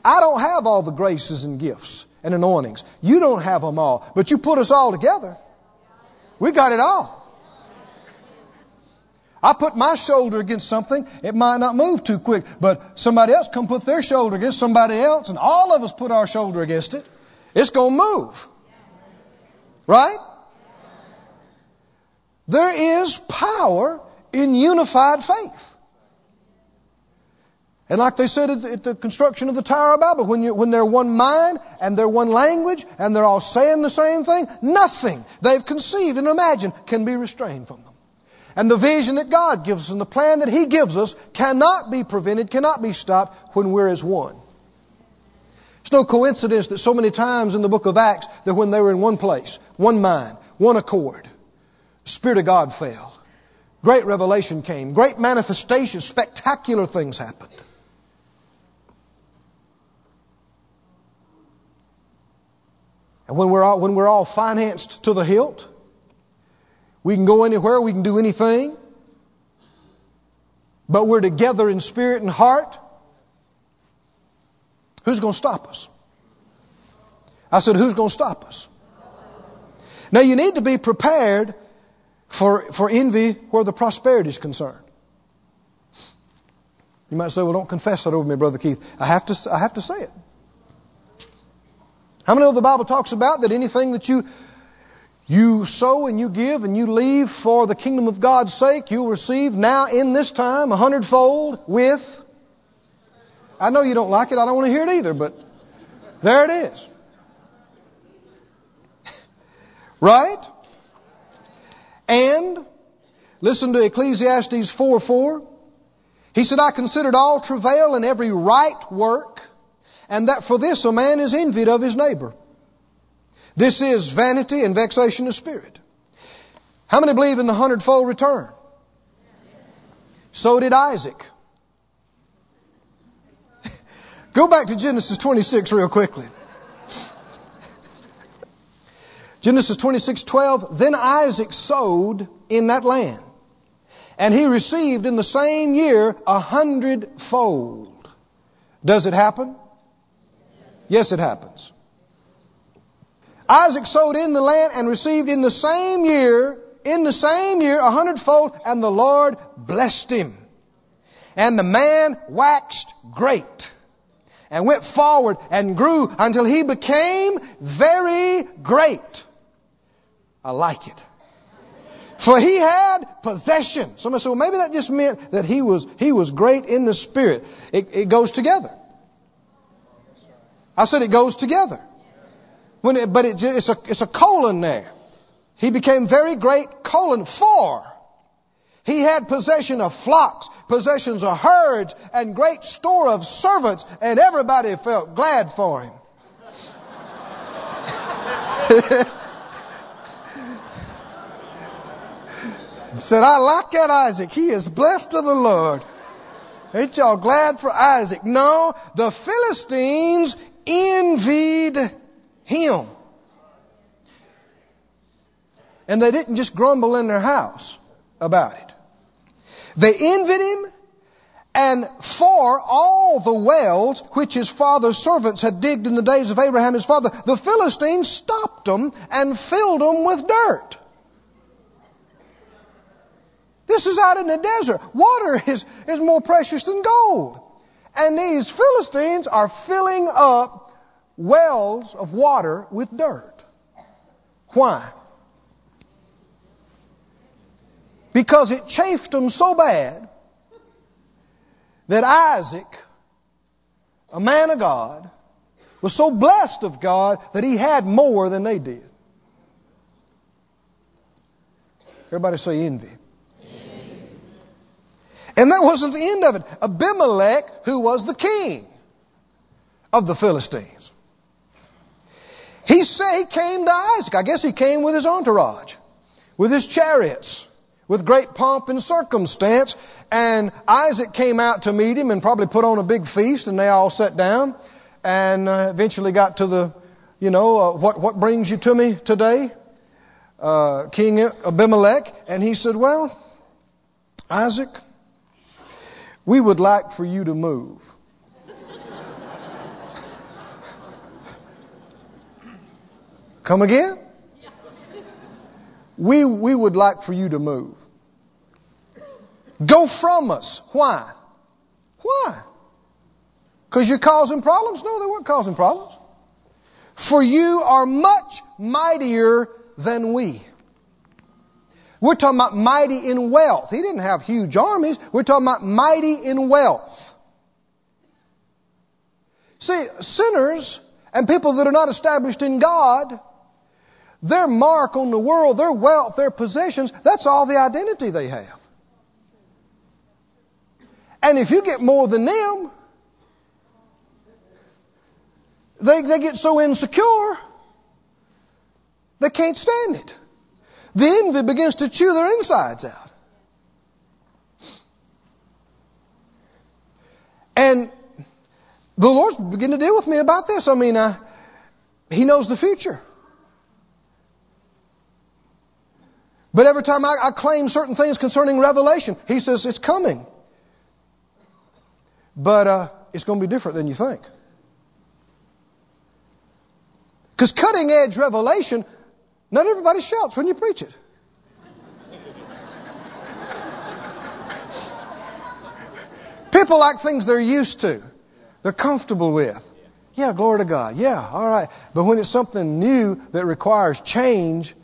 I don't have all the graces and gifts and anointings. You don't have them all. But you put us all together. We got it all. I put my shoulder against something, it might not move too quick, but somebody else come put their shoulder against somebody else, and all of us put our shoulder against it. It's going to move. Right? There is power in unified faith. And like they said at the, at the construction of the Tower of Babel, when, you, when they're one mind and they're one language and they're all saying the same thing, nothing they've conceived and imagined can be restrained from them. And the vision that God gives us and the plan that He gives us cannot be prevented, cannot be stopped when we're as one. It's no coincidence that so many times in the book of Acts that when they were in one place, one mind, one accord, the Spirit of God fell. Great revelation came. Great manifestations, spectacular things happened. And when we're all, when we're all financed to the hilt, we can go anywhere, we can do anything, but we're together in spirit and heart, who's going to stop us? I said, who's going to stop us? Now you need to be prepared for, for envy where the prosperity is concerned. You might say, well, don't confess that over me, Brother Keith. I have to, I have to say it. How many of the Bible talks about that anything that you you sow and you give and you leave for the kingdom of God's sake, you'll receive now in this time a hundredfold with. I know you don't like it, I don't want to hear it either, but there it is. *laughs* right? And listen to Ecclesiastes 4 4. He said, I considered all travail and every right work and that for this a man is envied of his neighbor. This is vanity and vexation of spirit. How many believe in the hundredfold return? So did Isaac. *laughs* Go back to Genesis 26 real quickly. Genesis 26:12 Then Isaac sowed in that land and he received in the same year a hundredfold. Does it happen? Yes, it happens. Isaac sowed in the land and received in the same year, in the same year, a hundredfold, and the Lord blessed him. And the man waxed great and went forward and grew until he became very great. I like it. For he had possession. Somebody said, well, maybe that just meant that he was, he was great in the spirit. It, it goes together. I said it goes together. When it, but it, it's, a, it's a colon there. He became very great, colon, for. He had possession of flocks, possessions of herds, and great store of servants, and everybody felt glad for him. *laughs* Said, I like that Isaac. He is blessed of the Lord. Ain't y'all glad for Isaac? No, the Philistines envied him. And they didn't just grumble in their house about it. They envied him and for all the wells which his father's servants had digged in the days of Abraham his father, the Philistines stopped them and filled them with dirt. This is out in the desert. Water is, is more precious than gold. And these Philistines are filling up wells of water with dirt. Why? Because it chafed them so bad that Isaac, a man of God, was so blessed of God that he had more than they did. Everybody say envy. And that wasn't the end of it. Abimelech, who was the king of the Philistines, he said he came to Isaac. I guess he came with his entourage, with his chariots, with great pomp and circumstance. And Isaac came out to meet him and probably put on a big feast, and they all sat down and uh, eventually got to the, you know, uh, what, what brings you to me today? Uh, King Abimelech. And he said, Well, Isaac, we would like for you to move. Come again? We, we would like for you to move. Go from us. Why? Why? Because you're causing problems? No, they weren't causing problems. For you are much mightier than we. We're talking about mighty in wealth. He didn't have huge armies. We're talking about mighty in wealth. See, sinners and people that are not established in God, their mark on the world, their wealth, their possessions, that's all the identity they have. And if you get more than them, they, they get so insecure, they can't stand it. The envy begins to chew their insides out. And the Lord's beginning to deal with me about this. I mean, uh, He knows the future. But every time I, I claim certain things concerning Revelation, He says it's coming. But uh, it's going to be different than you think. Because cutting edge revelation not everybody shouts when you preach it. People like things they're used to, they're comfortable with. Yeah, glory to God. Yeah, all right. But when it's something new that requires change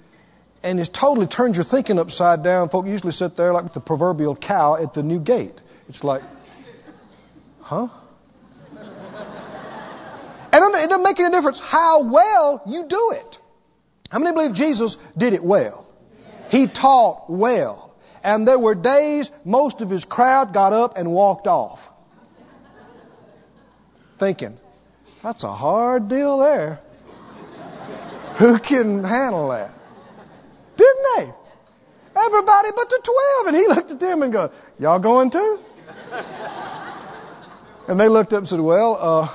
and it totally turns your thinking upside down, folk usually sit there like the proverbial cow at the new gate. It's like, huh? And it doesn't make any difference how well you do it. How many believe Jesus did it well? He taught well. And there were days most of his crowd got up and walked off. Thinking, that's a hard deal there. Who can handle that? Didn't they? Everybody but the twelve. And he looked at them and go, Y'all going too? And they looked up and said, Well, uh,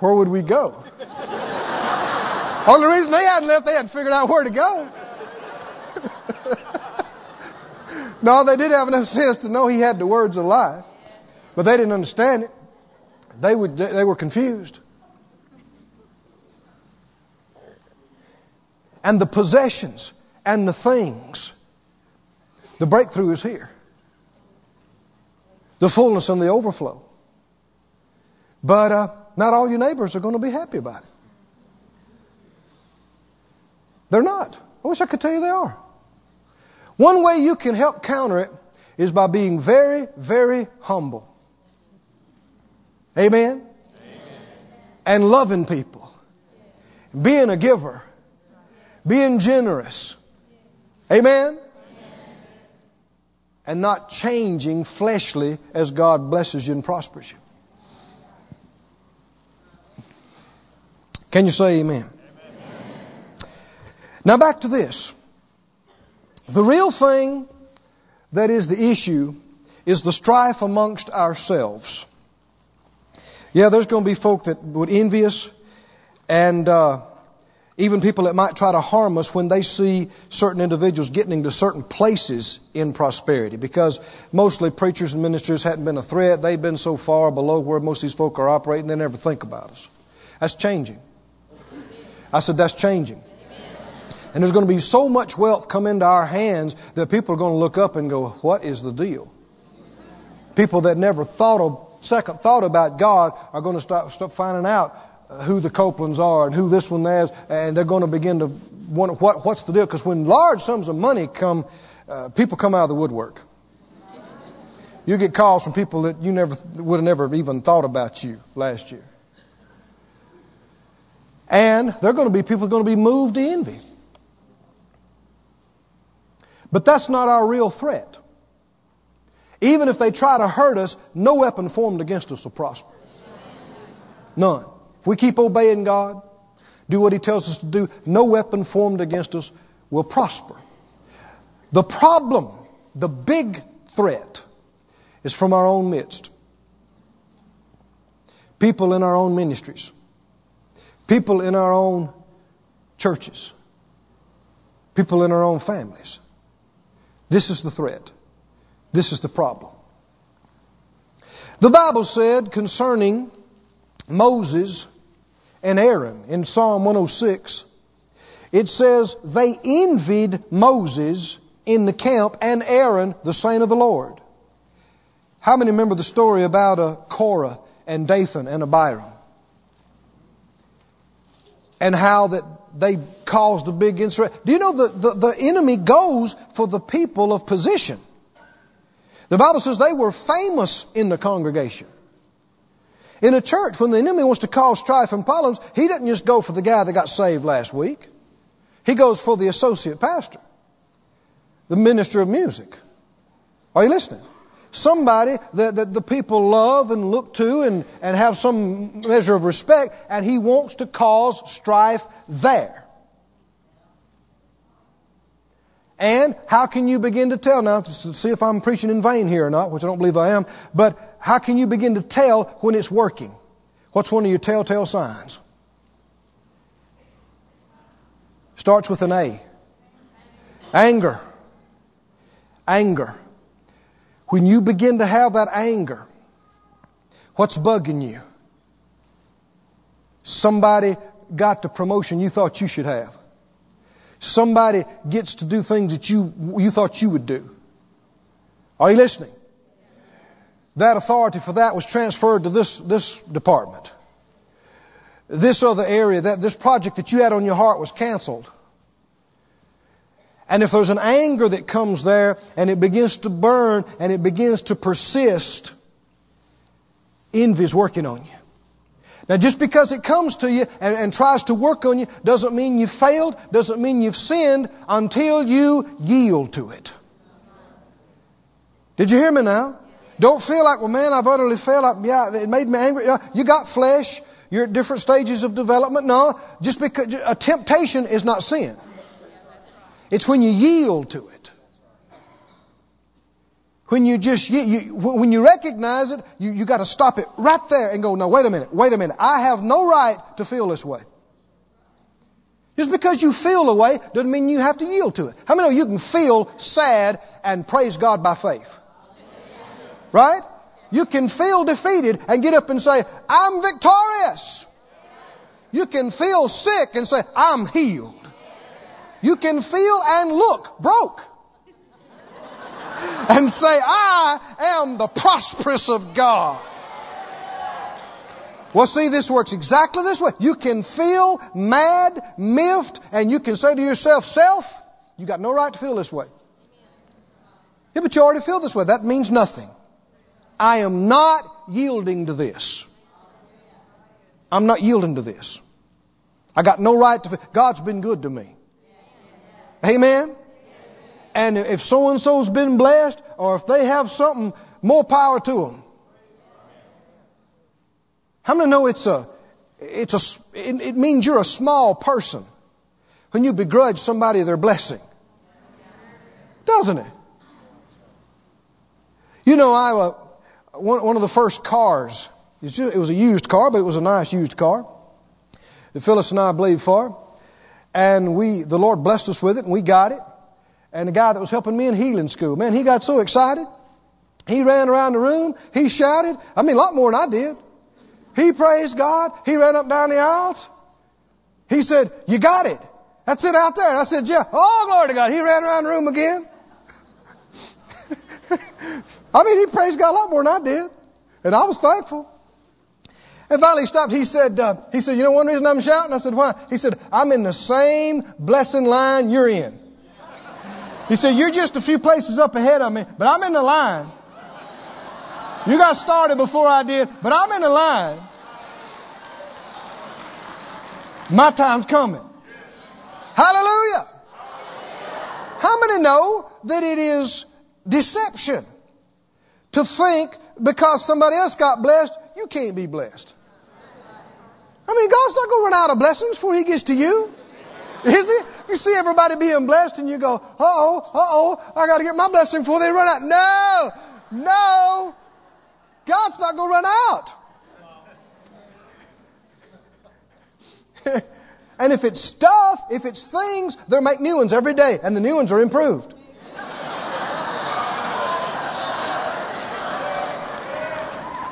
where would we go? Only reason they hadn't left, they hadn't figured out where to go. *laughs* no, they did have enough sense to know he had the words of life, but they didn't understand it. They, would, they were confused. And the possessions and the things, the breakthrough is here. The fullness and the overflow. But uh, not all your neighbors are going to be happy about it. They're not. I wish I could tell you they are. One way you can help counter it is by being very, very humble. Amen? Amen. And loving people. Being a giver. Being generous. Amen? Amen? And not changing fleshly as God blesses you and prospers you. Can you say amen? Now back to this. The real thing that is the issue is the strife amongst ourselves. Yeah, there's going to be folk that would envy us and uh, even people that might try to harm us when they see certain individuals getting into certain places in prosperity. Because mostly preachers and ministers hadn't been a threat. They've been so far below where most of these folk are operating, they never think about us. That's changing. I said, that's changing. And there's going to be so much wealth come into our hands that people are going to look up and go, what is the deal? People that never thought of, second thought about God are going to start, start finding out who the Copelands are and who this one is, and they're going to begin to wonder what, what's the deal. Because when large sums of money come, uh, people come out of the woodwork. You get calls from people that you never would have never even thought about you last year. And they're going to be people are going to be moved to envy. But that's not our real threat. Even if they try to hurt us, no weapon formed against us will prosper. None. If we keep obeying God, do what He tells us to do, no weapon formed against us will prosper. The problem, the big threat, is from our own midst. People in our own ministries. People in our own churches. People in our own families. This is the threat. This is the problem. The Bible said concerning Moses and Aaron in Psalm 106, it says, They envied Moses in the camp and Aaron, the saint of the Lord. How many remember the story about a Korah and Dathan and Abiram? And how that they caused a big insurrection. Do you know that the, the enemy goes for the people of position? The Bible says they were famous in the congregation. In a church, when the enemy wants to cause strife and problems, he doesn't just go for the guy that got saved last week. He goes for the associate pastor, the minister of music. Are you listening? Somebody that, that the people love and look to and, and have some measure of respect, and he wants to cause strife there. And how can you begin to tell now, to see if I'm preaching in vain here or not, which I don't believe I am, but how can you begin to tell when it's working? What's one of your telltale signs? Starts with an A. Anger. Anger. When you begin to have that anger, what's bugging you? Somebody got the promotion you thought you should have. Somebody gets to do things that you, you thought you would do. Are you listening? That authority for that was transferred to this, this department. This other area, that this project that you had on your heart was canceled. And if there's an anger that comes there and it begins to burn and it begins to persist, envy is working on you. Now, just because it comes to you and, and, tries to work on you doesn't mean you've failed, doesn't mean you've sinned until you yield to it. Did you hear me now? Don't feel like, well, man, I've utterly failed. I, yeah, it made me angry. Yeah, you got flesh. You're at different stages of development. No, just because a temptation is not sin. It's when you yield to it. When you just, you, you, when you recognize it, you, you got to stop it right there and go, no, wait a minute, wait a minute. I have no right to feel this way. Just because you feel a way doesn't mean you have to yield to it. How many know you can feel sad and praise God by faith? Right? You can feel defeated and get up and say, I'm victorious. You can feel sick and say, I'm healed. You can feel and look broke and say, I am the prosperous of God. Well, see, this works exactly this way. You can feel mad, miffed, and you can say to yourself, self, you got no right to feel this way. Yeah, but you already feel this way. That means nothing. I am not yielding to this. I'm not yielding to this. I got no right to. God's been good to me. Amen. And if so and so's been blessed, or if they have something, more power to them. How many know it's a, it's a, it, it means you're a small person when you begrudge somebody their blessing? Doesn't it? You know, I uh, one, one of the first cars. It was a used car, but it was a nice used car. That Phyllis and I believed for, and we the Lord blessed us with it, and we got it. And the guy that was helping me in healing school, man, he got so excited. He ran around the room. He shouted. I mean, a lot more than I did. He praised God. He ran up down the aisles. He said, "You got it." That's it out there. I said, "Yeah." Oh, glory to God. He ran around the room again. *laughs* I mean, he praised God a lot more than I did. And I was thankful. And finally he stopped. He said, uh, he said, you know one reason I'm shouting? I said, why? He said, I'm in the same blessing line you're in. He said, you're just a few places up ahead of me, but I'm in the line. You got started before I did, but I'm in the line. My time's coming. Hallelujah. How many know that it is deception to think because somebody else got blessed, you can't be blessed. I mean, God's not going to run out of blessings before He gets to you. Is He? You see everybody being blessed and you go, uh oh, uh oh, I got to get my blessing before they run out. No, no. God's not going to run out. *laughs* and if it's stuff, if it's things, they'll make new ones every day, and the new ones are improved.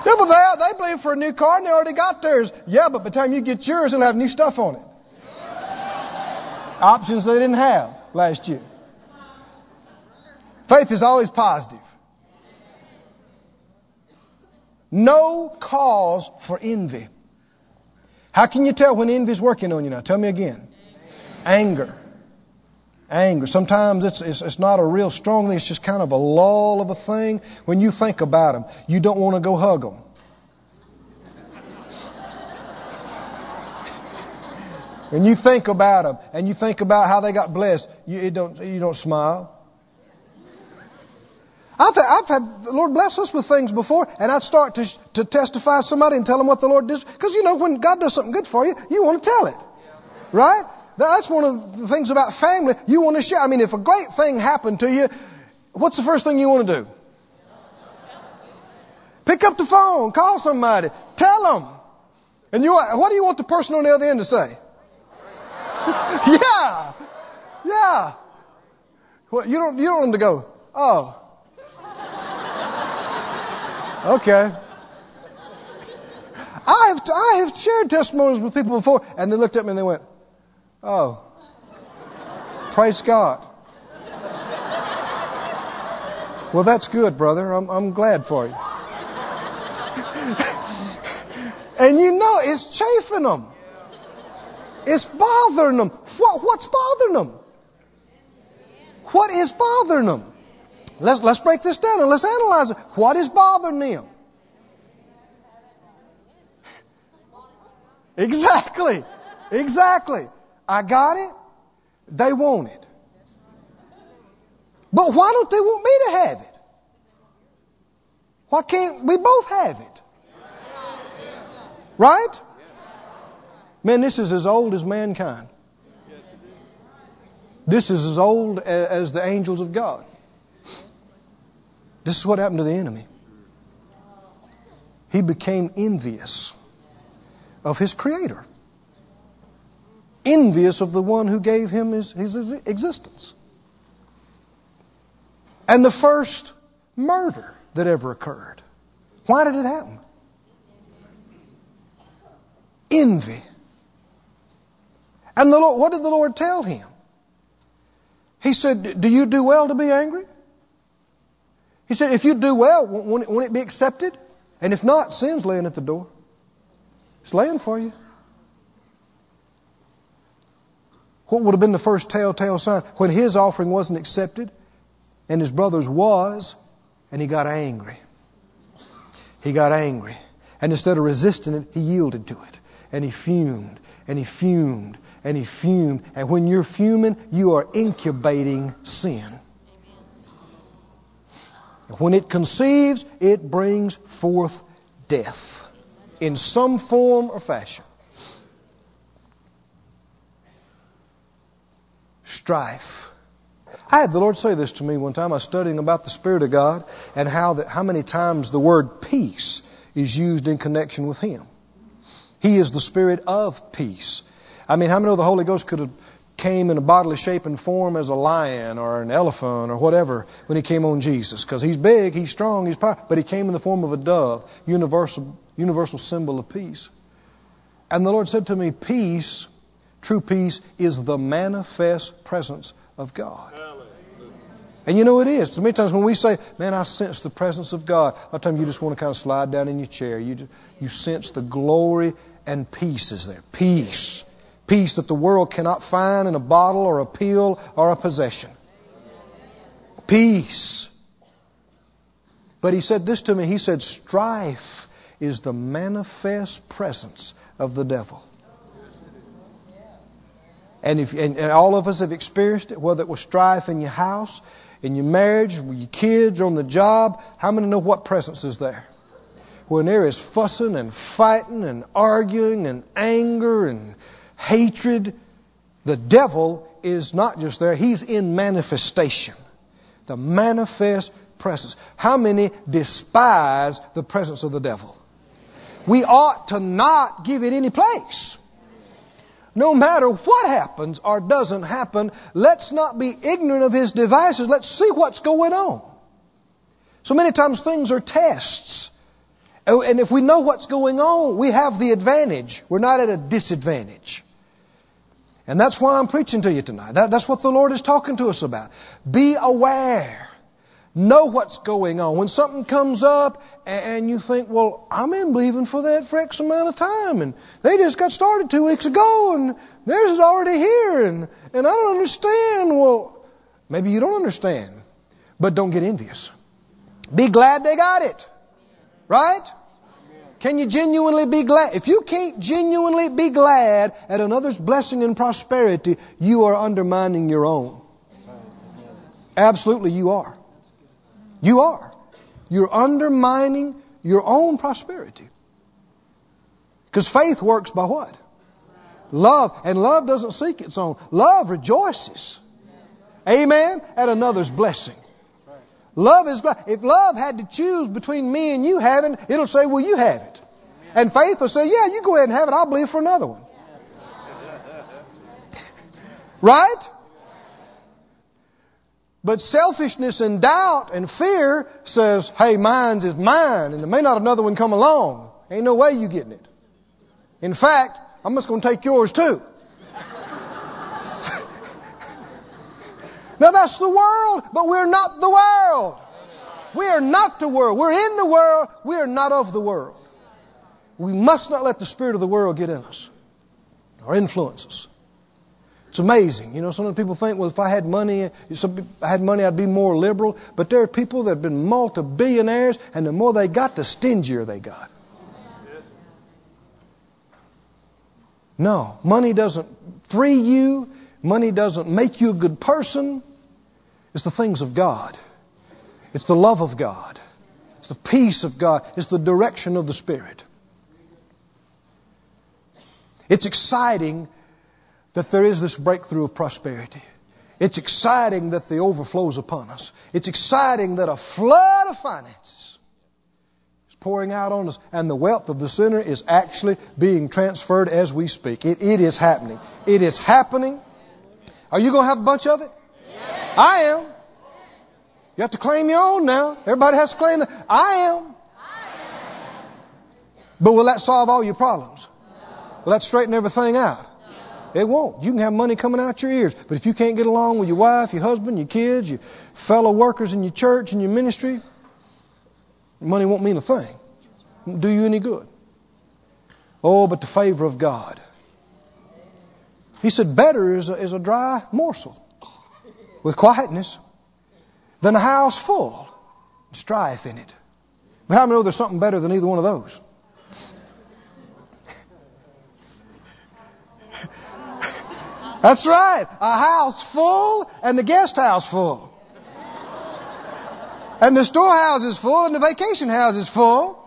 People there, they believe for a new car and they already got theirs. Yeah, but by the time you get yours, it'll have new stuff on it. Options they didn't have last year. Faith is always positive. No cause for envy. How can you tell when envy is working on you now? Tell me again. Anger. Anger. Sometimes it's, it's, it's not a real strong thing. It's just kind of a lull of a thing. When you think about them, you don't want to go hug them. *laughs* When you think about them and you think about how they got blessed, you, don't, you don't smile. I've had, I've had the Lord bless us with things before, and I'd start to, to testify to somebody and tell them what the Lord did. Because you know, when God does something good for you, you want to tell it. Right? That's one of the things about family. You want to share. I mean, if a great thing happened to you, what's the first thing you want to do? Pick up the phone, call somebody, tell them. And you, what do you want the person on the other end to say? *laughs* yeah. Yeah. Well, you don't, you don't want them to go, oh. Okay. I have, I have shared testimonies with people before, and they looked at me and they went, oh. Praise God. Well, that's good, brother. I'm, I'm glad for you. *laughs* and you know, it's chafing them. It's bothering them. What, what's bothering them? What is bothering them? Let's, let's break this down and let's analyze it. What is bothering them? Exactly. Exactly. I got it. They want it. But why don't they want me to have it? Why can't we both have it? Right? Man, this is as old as mankind. This is as old as the angels of God. This is what happened to the enemy. He became envious of his creator, envious of the one who gave him his, his existence. And the first murder that ever occurred. Why did it happen? Envy. And the Lord, what did the Lord tell him? He said, Do you do well to be angry? He said, If you do well, won't it won't be accepted? And if not, sin's laying at the door. It's laying for you. What would have been the first telltale sign? When his offering wasn't accepted and his brother's was, and he got angry. He got angry. And instead of resisting it, he yielded to it. And he fumed, and he fumed, and he fumed. And when you're fuming, you are incubating sin. When it conceives, it brings forth death in some form or fashion. Strife. I had the Lord say this to me one time. I was studying about the Spirit of God and how that, how many times the word peace is used in connection with Him. He is the Spirit of peace. I mean, how many know the Holy Ghost could have came in a bodily shape and form as a lion or an elephant or whatever when he came on Jesus? Because he's big, he's strong, he's powerful, but he came in the form of a dove, universal, universal symbol of peace. And the Lord said to me, peace, true peace, is the manifest presence of God. And you know it is. So many times when we say, man, I sense the presence of God, a lot of times you just want to kind of slide down in your chair. You, you sense the glory and peace is there. Peace. Peace that the world cannot find in a bottle or a pill or a possession. Peace. But he said this to me. He said, strife is the manifest presence of the devil. And, if, and, and all of us have experienced it, whether it was strife in your house, in your marriage, with your kids, on the job. How many know what presence is there? When there is fussing and fighting and arguing and anger and hatred, the devil is not just there, he's in manifestation. The manifest presence. How many despise the presence of the devil? We ought to not give it any place. No matter what happens or doesn't happen, let's not be ignorant of his devices. Let's see what's going on. So many times things are tests. Oh, and if we know what's going on, we have the advantage. We're not at a disadvantage. And that's why I'm preaching to you tonight. That, that's what the Lord is talking to us about. Be aware. Know what's going on. When something comes up and you think, well, I'm in believing for that for X amount of time and they just got started two weeks ago and theirs is already here and, and I don't understand. Well, maybe you don't understand, but don't get envious. Be glad they got it. Right? Can you genuinely be glad? If you can't genuinely be glad at another's blessing and prosperity, you are undermining your own. Absolutely, you are. You are. You're undermining your own prosperity. Because faith works by what? Love. And love doesn't seek its own. Love rejoices. Amen? At another's blessing. Love is glad. If love had to choose between me and you having, it'll say, well, you have it. And faith will say, yeah, you go ahead and have it. I'll believe for another one. *laughs* right? But selfishness and doubt and fear says, hey, mine's is mine, and there may not another one come along. Ain't no way you getting it. In fact, I'm just going to take yours too. now that's the world, but we're not the world. We are not the world. We're in the world. We are not of the world. We must not let the spirit of the world get in us or influence us. It's amazing. You know, some of the people think, well, if I had money, if I had money, I'd be more liberal. But there are people that have been multi-billionaires, and the more they got, the stingier they got. No, money doesn't free you. Money doesn't make you a good person. It's the things of God. It's the love of God. It's the peace of God. It's the direction of the Spirit. It's exciting that there is this breakthrough of prosperity. It's exciting that the overflows upon us. It's exciting that a flood of finances is pouring out on us, and the wealth of the sinner is actually being transferred as we speak. It, it is happening. It is happening. Are you going to have a bunch of it? Yes. I am. You have to claim your own now. Everybody has to claim that. I am. I am. But will that solve all your problems? No. Will that straighten everything out? It won't. You can have money coming out your ears, but if you can't get along with your wife, your husband, your kids, your fellow workers in your church and your ministry, money won't mean a thing. won't do you any good. Oh, but the favor of God. He said, better is a, is a dry morsel with quietness than a house full, strife in it. But how many know there's something better than either one of those? That's right. A house full and the guest house full. And the storehouse is full and the vacation house is full.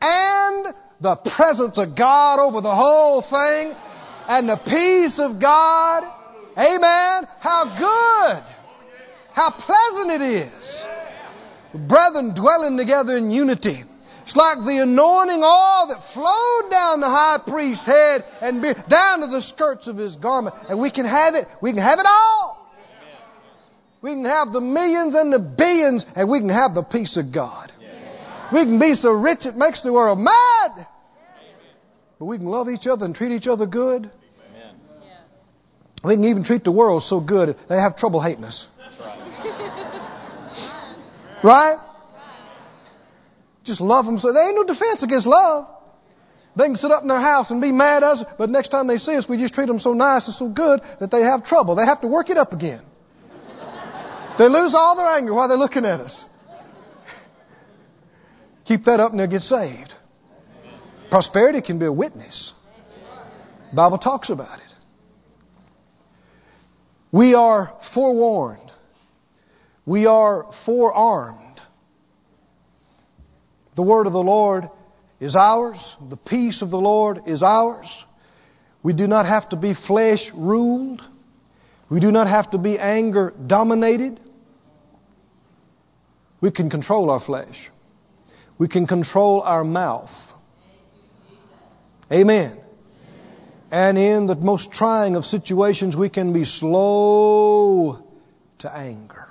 And the presence of God over the whole thing and the peace of God. Amen. How good How pleasant it is. Brethren dwelling together in unity. It's like the anointing oil that flowed down the high priest's head and down to the skirts of his garment. And we can have it. We can have it all. We can have the millions and the billions and we can have the peace of God. We can be so rich it makes the world mad. But we can love each other and treat each other good. We can even treat the world so good they have trouble hating us. Right? Just love them so there ain't no defense against love. They can sit up in their house and be mad at us, but next time they see us, we just treat them so nice and so good that they have trouble. They have to work it up again. They lose all their anger while they're looking at us. *laughs* Keep that up and they'll get saved. Prosperity can be a witness. The Bible talks about it. We are forewarned. We are forearmed. The word of the Lord is ours. The peace of the Lord is ours. We do not have to be flesh ruled. We do not have to be anger dominated. We can control our flesh. We can control our mouth. Amen. And in the most trying of situations, we can be slow to anger.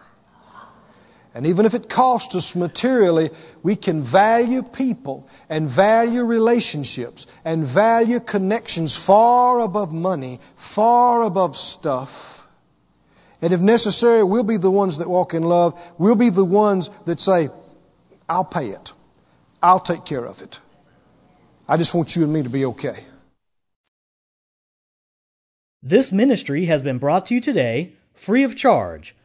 And even if it costs us materially, we can value people and value relationships and value connections far above money, far above stuff. And if necessary, we'll be the ones that walk in love. We'll be the ones that say, I'll pay it. I'll take care of it. I just want you and me to be okay. This ministry has been brought to you today free of charge